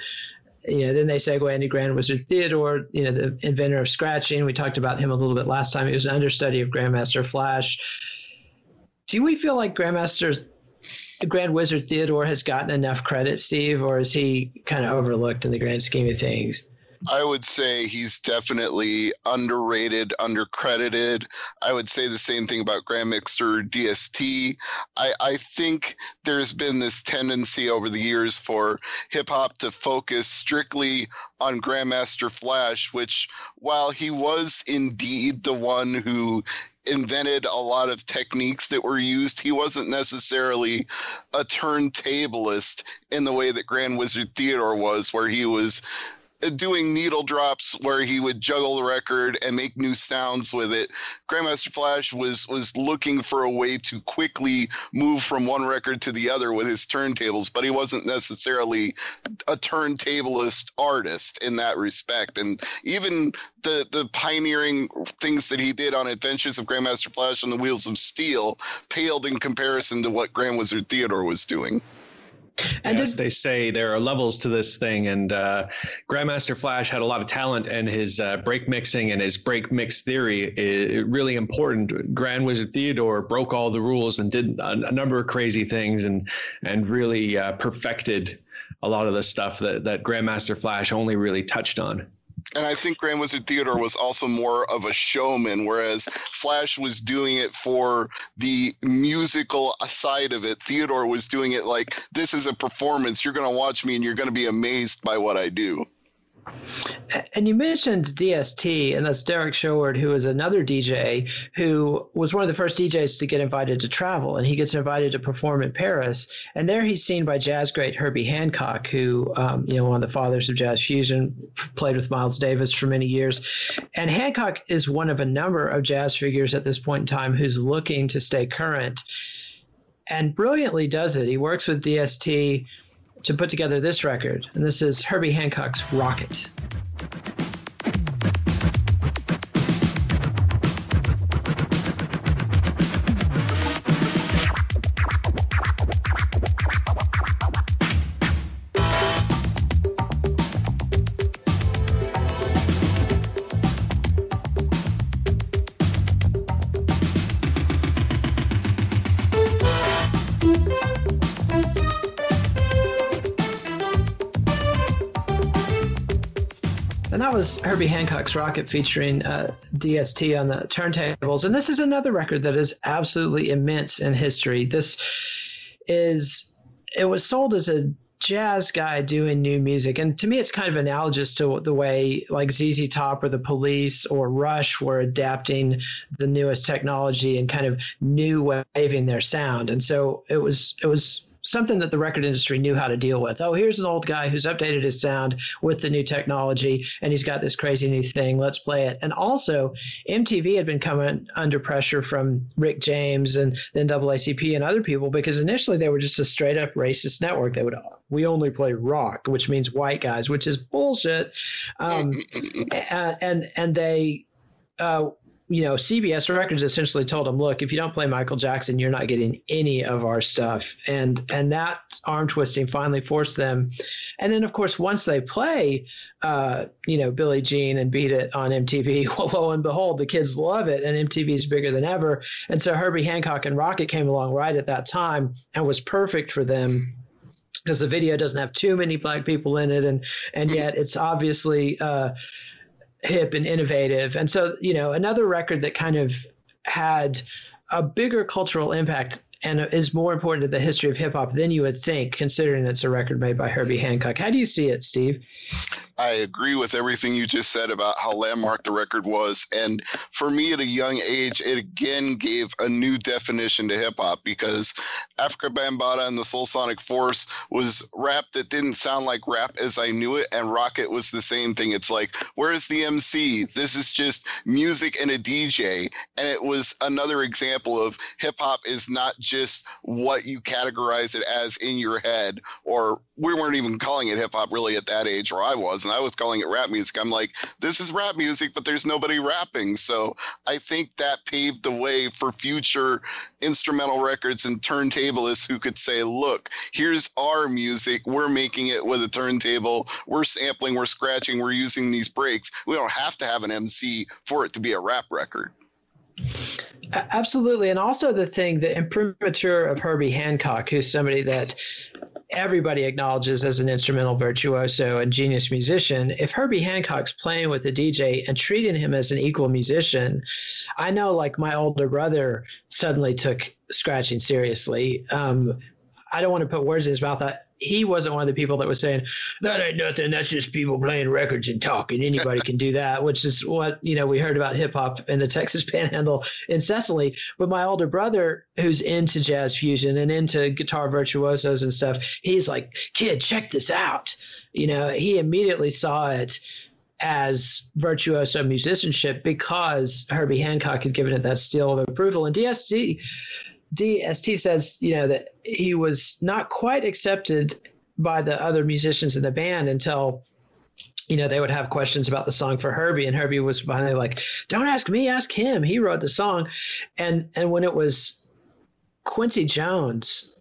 you know, then they segue into Grand Wizard Theodore, you know, the inventor of scratching. We talked about him a little bit last time. He was an understudy of Grandmaster Flash. Do we feel like Grandmaster the Grand Wizard Theodore has gotten enough credit, Steve, or is he kind of overlooked in the grand scheme of things? I would say he's definitely underrated, undercredited. I would say the same thing about Grandmixer DST. I, I think there's been this tendency over the years for hip hop to focus strictly on Grandmaster Flash, which, while he was indeed the one who invented a lot of techniques that were used. He wasn't necessarily a turntablist in the way that Grand Wizard Theodore was, where he was doing needle drops where he would juggle the record and make new sounds with it. Grandmaster Flash was was looking for a way to quickly move from one record to the other with his turntables, but he wasn't necessarily a turntablist artist in that respect. And even the the pioneering things that he did on Adventures of Grandmaster Flash on the Wheels of Steel paled in comparison to what Grand Wizard Theodore was doing. And yes, they say there are levels to this thing, and uh, Grandmaster Flash had a lot of talent, and his uh, break mixing and his break mix theory is really important. Grand Wizard Theodore broke all the rules and did a, a number of crazy things, and and really uh, perfected a lot of the stuff that that Grandmaster Flash only really touched on and I think Grand Wizard Theodore was also more of a showman, whereas Flash was doing it for the musical side of it. Theodore was doing it like this is a performance. You're going to watch me, and you're going to be amazed by what I do. And you mentioned DST, and that's Derek Showard, who is another DJ who was one of the first DJs to get invited to travel, and he gets invited to perform in Paris. And there he's seen by jazz great Herbie Hancock, who, um, you know, one of the fathers of jazz fusion, played with Miles Davis for many years. And Hancock is one of a number of jazz figures at this point in time who's looking to stay current and brilliantly does it. He works with DST to put together this record, and this is Herbie Hancock's Rocket. That was Herbie Hancock's Rocket featuring uh, DST on the turntables. And this is another record that is absolutely immense in history. This is, it was sold as a jazz guy doing new music. And to me, it's kind of analogous to the way like ZZ Top or the Police or Rush were adapting the newest technology and kind of new waving their sound. And so it was, it was something that the record industry knew how to deal with. Oh, here's an old guy who's updated his sound with the new technology, and he's got this crazy new thing. Let's play it. And also, MTV had been coming under pressure from Rick James and then NAACP and other people because initially they were just a straight up racist network. They would we only play rock, which means white guys, which is bullshit. Um, and, and and they. Uh, you know, CBS Records essentially told him, "Look, if you don't play Michael Jackson, you're not getting any of our stuff." And and that arm twisting finally forced them. And then, of course, once they play, uh, you know, Billie Jean and Beat It on MTV, well, lo and behold, the kids love it, and MTV is bigger than ever. And so Herbie Hancock and Rocket came along right at that time and was perfect for them because the video doesn't have too many black people in it, and and yet it's obviously. Uh, hip and innovative. And so, you know, another record that kind of had a bigger cultural impact and is more important to the history of hip hop than you would think, considering it's a record made by Herbie Hancock. How do you see it, Steve? I agree with everything you just said about how landmark the record was. And for me at a young age, it again gave a new definition to hip hop because Afrika Bambaataa and the Soul Sonic Force was rap that didn't sound like rap as I knew it. And Rocket was the same thing. It's like, where's the MC? This is just music and a DJ. And it was another example of hip hop is not just what you categorize it as in your head, or we weren't even calling it hip hop really at that age, or I was, and I was calling it rap music. I'm like, this is rap music, but there's nobody rapping. So I think that paved the way for future instrumental records and turntablists who could say, look, here's our music. We're making it with a turntable. We're sampling, we're scratching, we're using these breaks. We don't have to have an MC for it to be a rap record. Absolutely. And also the thing, the imprimatur of Herbie Hancock, who's somebody that everybody acknowledges as an instrumental virtuoso and genius musician. If Herbie Hancock's playing with the DJ and treating him as an equal musician, I know like my older brother suddenly took scratching seriously. Um, I don't want to put words in his mouth. I, he wasn't one of the people that was saying that ain't nothing. That's just people playing records and talking. Anybody can do that, which is what you know we heard about hip hop in the Texas Panhandle incessantly. But my older brother, who's into jazz fusion and into guitar virtuosos and stuff, he's like, "Kid, check this out." You know, he immediately saw it as virtuoso musicianship because Herbie Hancock had given it that seal of approval. And DST DST says, you know, that he was not quite accepted by the other musicians in the band until you know, they would have questions about the song for Herbie, and Herbie was finally like, "Don't ask me, ask him. He wrote the song." And and when it was Quincy Jones,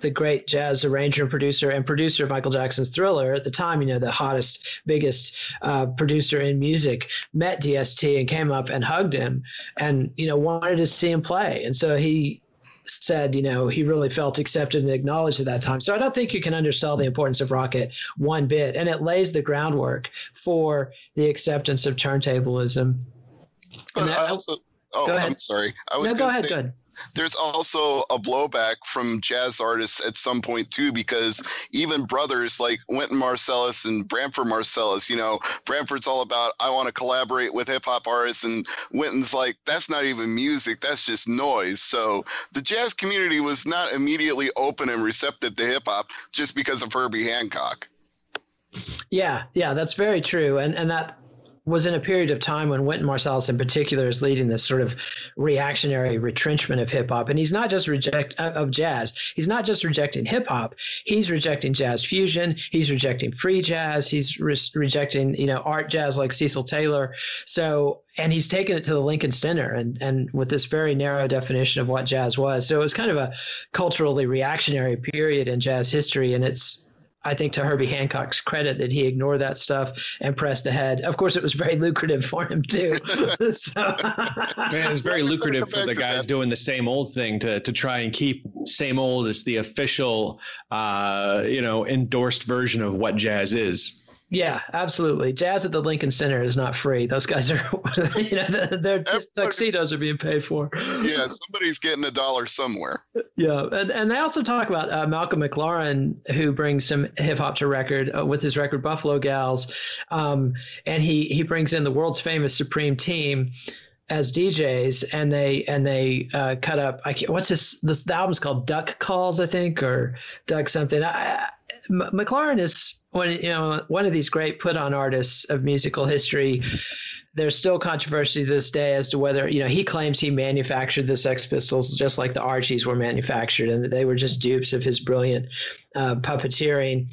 the great jazz arranger and producer and producer of Michael Jackson's Thriller at the time, you know, the hottest, biggest uh, producer in music, met DST and came up and hugged him, and you know, wanted to see him play, and so he said, you know, he really felt accepted and acknowledged at that time. So I don't think you can undersell the importance of Rocket one bit. And it lays the groundwork for the acceptance of turntablism. But I also, oh, I'm sorry. I was no, go ahead, say, go ahead there's also a blowback from jazz artists at some point too, because even brothers like Wynton Marsalis and Branford Marsalis, you know, Branford's all about I want to collaborate with hip hop artists, and Wynton's like that's not even music, that's just noise. So the jazz community was not immediately open and receptive to hip hop just because of Herbie Hancock. Yeah, yeah, that's very true, and and that was in a period of time when Wynton Marsalis in particular is leading this sort of reactionary retrenchment of hip hop. And he's not just reject uh, of jazz. He's not just rejecting hip hop. He's rejecting jazz fusion. He's rejecting free jazz. He's re- rejecting, you know, art jazz like Cecil Taylor. So, and he's taken it to the Lincoln Center and, and with this very narrow definition of what jazz was. So it was kind of a culturally reactionary period in jazz history. And it's, I think to Herbie Hancock's credit that he ignored that stuff and pressed ahead. Of course, it was very lucrative for him too. so. Man, it was very lucrative for the guys doing the same old thing to to try and keep same old as the official, uh, you know, endorsed version of what jazz is. Yeah, absolutely. Jazz at the Lincoln Center is not free. Those guys are, you know, their Everybody- tuxedos are being paid for. Yeah, somebody's getting a dollar somewhere. Yeah, and, and they also talk about uh, Malcolm McLaren, who brings some hip hop to record uh, with his record Buffalo Gals, um, and he he brings in the world's famous Supreme Team as DJs, and they and they uh, cut up. I can't, what's this? This the album's called Duck Calls, I think, or Duck something. I, M- McLaren is one you know one of these great put on artists of musical history there's still controversy to this day as to whether you know he claims he manufactured the Sex Pistols just like the Archies were manufactured and that they were just dupes of his brilliant uh, puppeteering.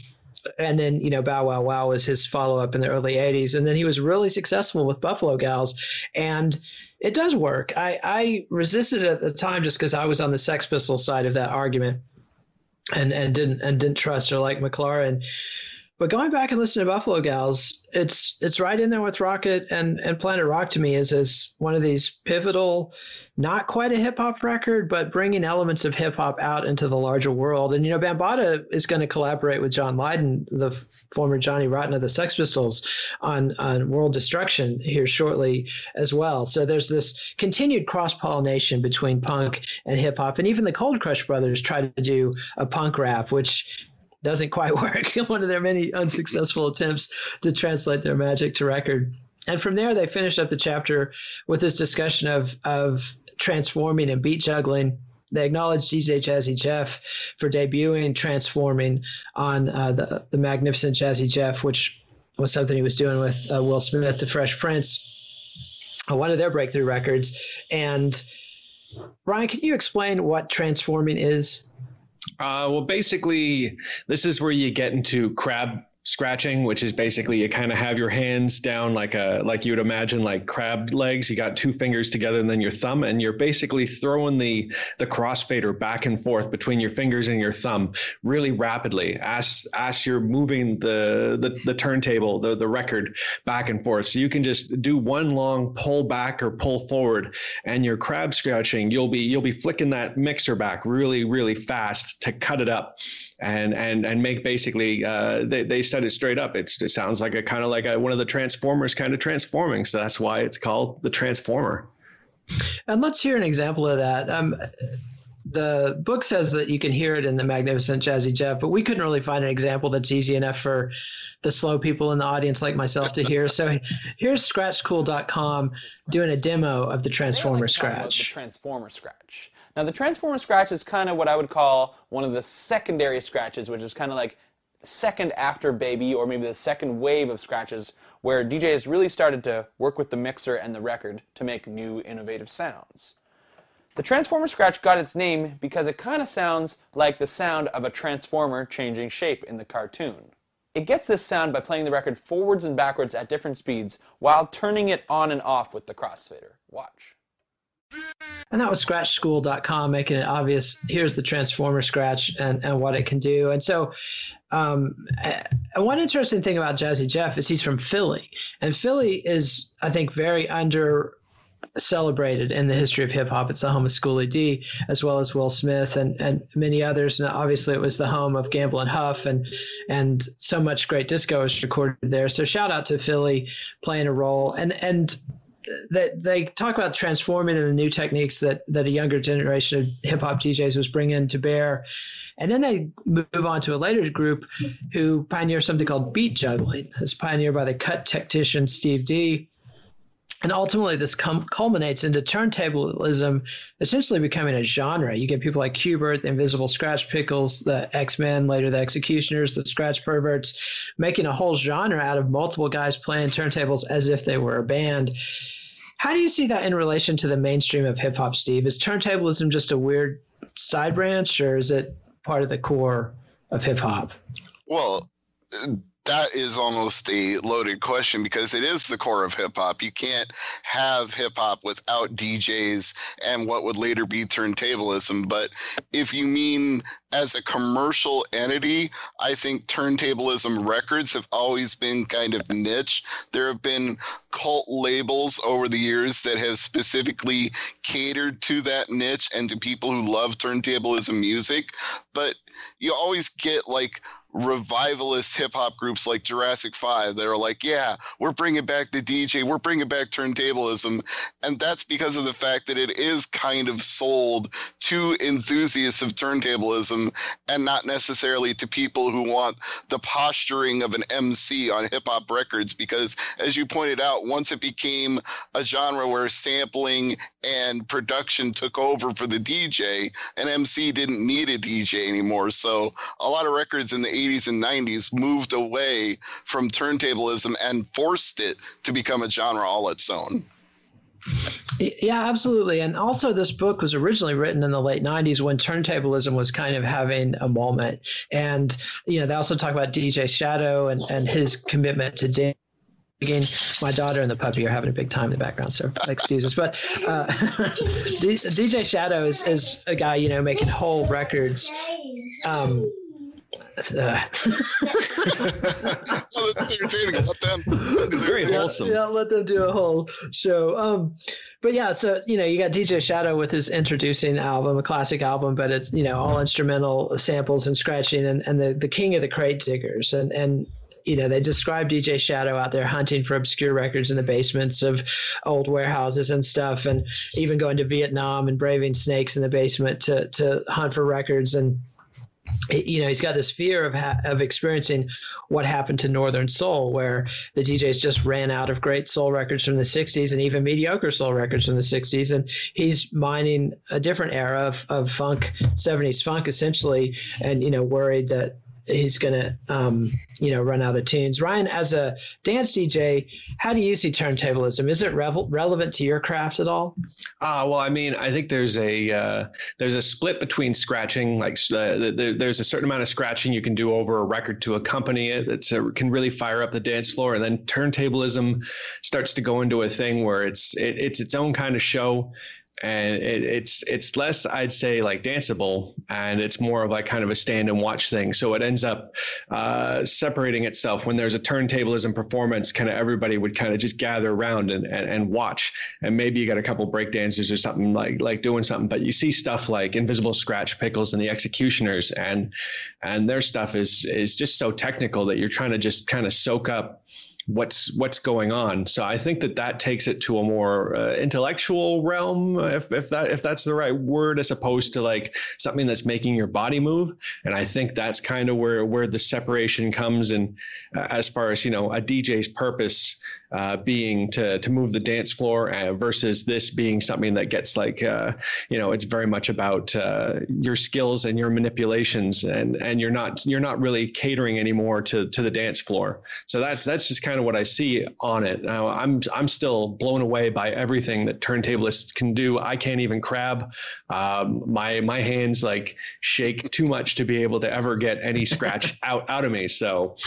And then you know Bow Wow Wow was his follow up in the early '80s, and then he was really successful with Buffalo Gals, and it does work. I, I resisted at the time just because I was on the Sex Pistols side of that argument, and and didn't and didn't trust her like McLaren. But going back and listening to Buffalo Gals, it's it's right in there with Rocket and and Planet Rock to me is as one of these pivotal, not quite a hip hop record, but bringing elements of hip hop out into the larger world. And you know, Bambaataa is going to collaborate with John Lydon, the former Johnny Rotten of the Sex Pistols, on on World Destruction here shortly as well. So there's this continued cross pollination between punk and hip hop, and even the Cold Crush Brothers try to do a punk rap, which doesn't quite work. One of their many unsuccessful attempts to translate their magic to record. And from there, they finished up the chapter with this discussion of of transforming and beat juggling. They acknowledged DJ Jazzy Jeff for debuting transforming on uh, the the magnificent Jazzy Jeff, which was something he was doing with uh, Will Smith, the Fresh Prince, uh, one of their breakthrough records. And Ryan, can you explain what transforming is? Uh, well, basically, this is where you get into crab scratching, which is basically you kind of have your hands down like a like you would imagine like crab legs. You got two fingers together and then your thumb, and you're basically throwing the the crossfader back and forth between your fingers and your thumb really rapidly as as you're moving the the, the turntable, the the record back and forth. So you can just do one long pull back or pull forward, and your crab scratching, you'll be you'll be flicking that mixer back really really fast to cut it up and and and make basically uh, they they said it straight up. It's, it sounds like a kind of like a, one of the Transformers kind of transforming. So that's why it's called the Transformer. And let's hear an example of that. Um, the book says that you can hear it in the Magnificent Jazzy Jeff, but we couldn't really find an example that's easy enough for the slow people in the audience like myself to hear. So here's scratchschool.com doing a demo of the Transformer like to talk about The Transformer Scratch. Now, the Transformer Scratch is kind of what I would call one of the secondary scratches, which is kind of like second after Baby, or maybe the second wave of scratches, where DJs really started to work with the mixer and the record to make new, innovative sounds. The Transformer Scratch got its name because it kind of sounds like the sound of a transformer changing shape in the cartoon. It gets this sound by playing the record forwards and backwards at different speeds while turning it on and off with the crossfader. Watch. And that was scratchschool.com making it obvious. Here's the Transformer Scratch and, and what it can do. And so, um, uh, one interesting thing about Jazzy Jeff is he's from Philly. And Philly is, I think, very under celebrated in the history of hip hop. It's the home of Schoolly D, as well as Will Smith and, and many others. And obviously, it was the home of Gamble and Huff, and and so much great disco was recorded there. So shout out to Philly playing a role. And and they, they talk about transforming and the new techniques that that a younger generation of hip hop DJs was bringing to bear. And then they move on to a later group who pioneer something called beat juggling. It's pioneered by the cut tactician Steve Dee. And ultimately, this com- culminates into turntablism essentially becoming a genre. You get people like Qbert, the Invisibl Skratch Piklz, the X Men, later the Executioners, the Scratch Perverts, making a whole genre out of multiple guys playing turntables as if they were a band. How do you see that in relation to the mainstream of hip hop, Steve? Is turntablism just a weird side branch, or is it part of the core of hip hop? Well, that is almost a loaded question because it is the core of hip hop. You can't have hip hop without DJs and what would later be turntablism. But if you mean as a commercial entity, I think turntablism records have always been kind of niche. There have been cult labels over the years that have specifically catered to that niche and to people who love turntablism music. But you always get like revivalist hip hop groups like Jurassic 5 that are like, yeah, we're bringing back the DJ, we're bringing back turntablism. And that's because of the fact that it is kind of sold to enthusiasts of turntablism and not necessarily to people who want the posturing of an MC on hip hop records. Because as you pointed out, once it became a genre where sampling and production took over for the DJ, an MC didn't need a DJ anymore. So a lot of records in the 80s and 90s moved away from turntablism and forced it to become a genre all its own. Yeah, absolutely. And also, this book was originally written in the late 90s when turntablism was kind of having a moment. And, you know, they also talk about DJ Shadow and, and his commitment to digging. My daughter and the puppy are having a big time in the background, so excuse us. But uh, DJ Shadow is, is a guy, you know, making whole records. Um, uh, oh, entertaining. Let them. Very wholesome. Yeah, let them do a whole show. Um, but yeah, so you know, you got DJ Shadow with his introducing album, a classic album, but it's you know all instrumental samples and scratching, and, and the the king of the crate diggers, and and you know, they describe DJ Shadow out there hunting for obscure records in the basements of old warehouses and stuff, and even going to Vietnam and braving snakes in the basement to to hunt for records and you know he's got this fear of ha- of experiencing what happened to northern soul where the djs just ran out of great soul records from the 60s and even mediocre soul records from the 60s and he's mining a different era of, of funk 70s funk essentially and you know worried that he's going to um, you know run out of tunes ryan as a dance dj how do you see turntablism is it revel- relevant to your craft at all Ah, well, I mean, I think there's a uh, there's a split between scratching. Like uh, there, there's a certain amount of scratching you can do over a record to accompany it that uh, can really fire up the dance floor, and then turntablism starts to go into a thing where it's it, it's its own kind of show. And it, it's it's less, I'd say, like danceable, and it's more of like kind of a stand and watch thing. So it ends up uh, separating itself. When there's a turntablism performance, kind of everybody would kind of just gather around and, and, and watch. And maybe you got a couple break dancers or something like like doing something. But you see stuff like Invisibl Skratch Piklz and the Executioners, and and their stuff is is just so technical that you're trying to just kind of soak up what's what's going on. So I think that that takes it to a more uh, intellectual realm, if, if that if that's the right word, as opposed to like something that's making your body move. And I think that's kind of where where the separation comes. And uh, as far as you know, a DJ's purpose uh, being to to move the dance floor uh, versus this being something that gets like uh, you know it's very much about uh, your skills and your manipulations and and you're not you're not really catering anymore to to the dance floor. So that that's just kind of what I see on it. Now I'm I'm still blown away by everything that turntablists can do. I can't even crab. Um, my my hands like shake too much to be able to ever get any scratch out out of me. So.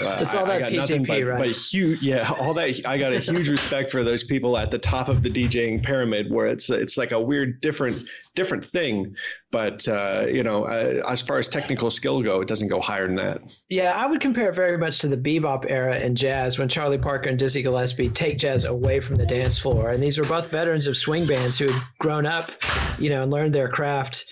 It's all I- I that PCP, but, right? but huge, yeah, all that. I got a huge respect for those people at the top of the DJing pyramid, where it's it's like a weird, different, different thing. But uh, you know, uh, as far as technical skill go, it doesn't go higher than that. Yeah, I would compare it very much to the bebop era in jazz when Charlie Parker and Dizzy Gillespie take jazz away from the dance floor. And these were both veterans of swing bands who had grown up, you know, and learned their craft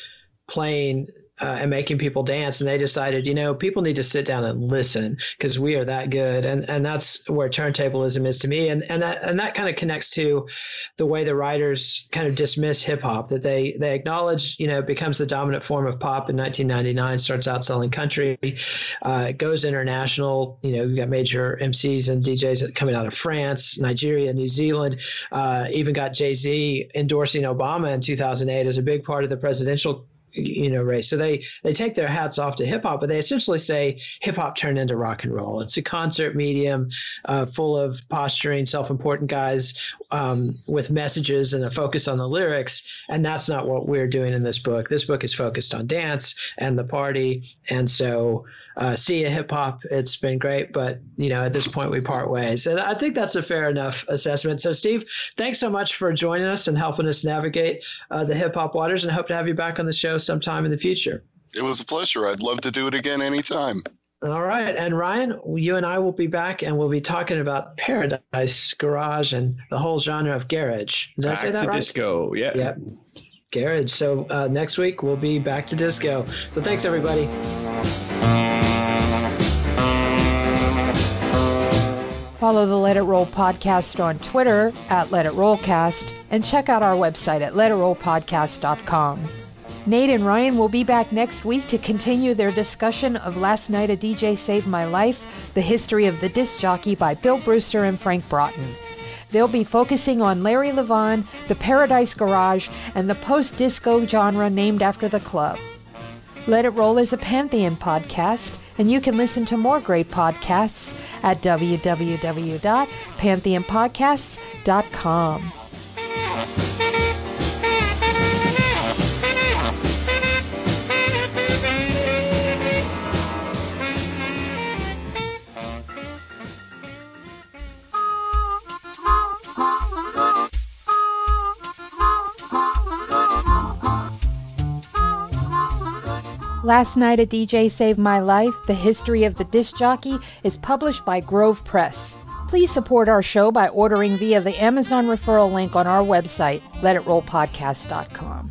playing uh, and making people dance. And they decided, you know, people need to sit down and listen because we are that good. And and that's where turntablism is to me. And and that and that kind of connects to the way the writers kind of dismiss hip hop that they they acknowledge, you know, it becomes the dominant form of pop in 1999. Starts out selling country, uh, it goes international. You know, you got major MCs and DJs coming out of France, Nigeria, New Zealand. Uh, even got Jay Z endorsing Obama in 2008 as a big part of the presidential you know race so they they take their hats off to hip hop but they essentially say hip hop turned into rock and roll. It's a concert medium uh, full of posturing self-important guys um, with messages and a focus on the lyrics. And that's not what we're doing in this book. This book is focused on dance and the party. And so uh, see ya hip hop it's been great but you know at this point we part ways and i think that's a fair enough assessment so steve thanks so much for joining us and helping us navigate uh, the hip hop waters and I hope to have you back on the show sometime in the future It was a pleasure. I'd love to do it again anytime. all right and ryan you and i will be back and we'll be talking about paradise garage and the whole genre of garage did i say that to right disco, yeah. Yep. garage. So uh, next week we'll be back to disco. So thanks everybody. Follow the Let It Roll podcast on Twitter at Let It Rollcast and check out our website at letitrollpodcast.com. Nate and Ryan will be back next week to continue their discussion of Last Night a DJ Saved My Life, the history of the disc jockey by Bill Brewster and Frank Broughton. They'll be focusing on Larry Levan, the Paradise Garage, and the post disco genre named after the club. Let It Roll is a Pantheon podcast, and you can listen to more great podcasts at www.pantheonpodcasts.com. Last Night a DJ Saved My Life, The History of the Disc Jockey, is published by Grove Press. Please support our show by ordering via the Amazon referral link on our website, letitrollpodcast.com.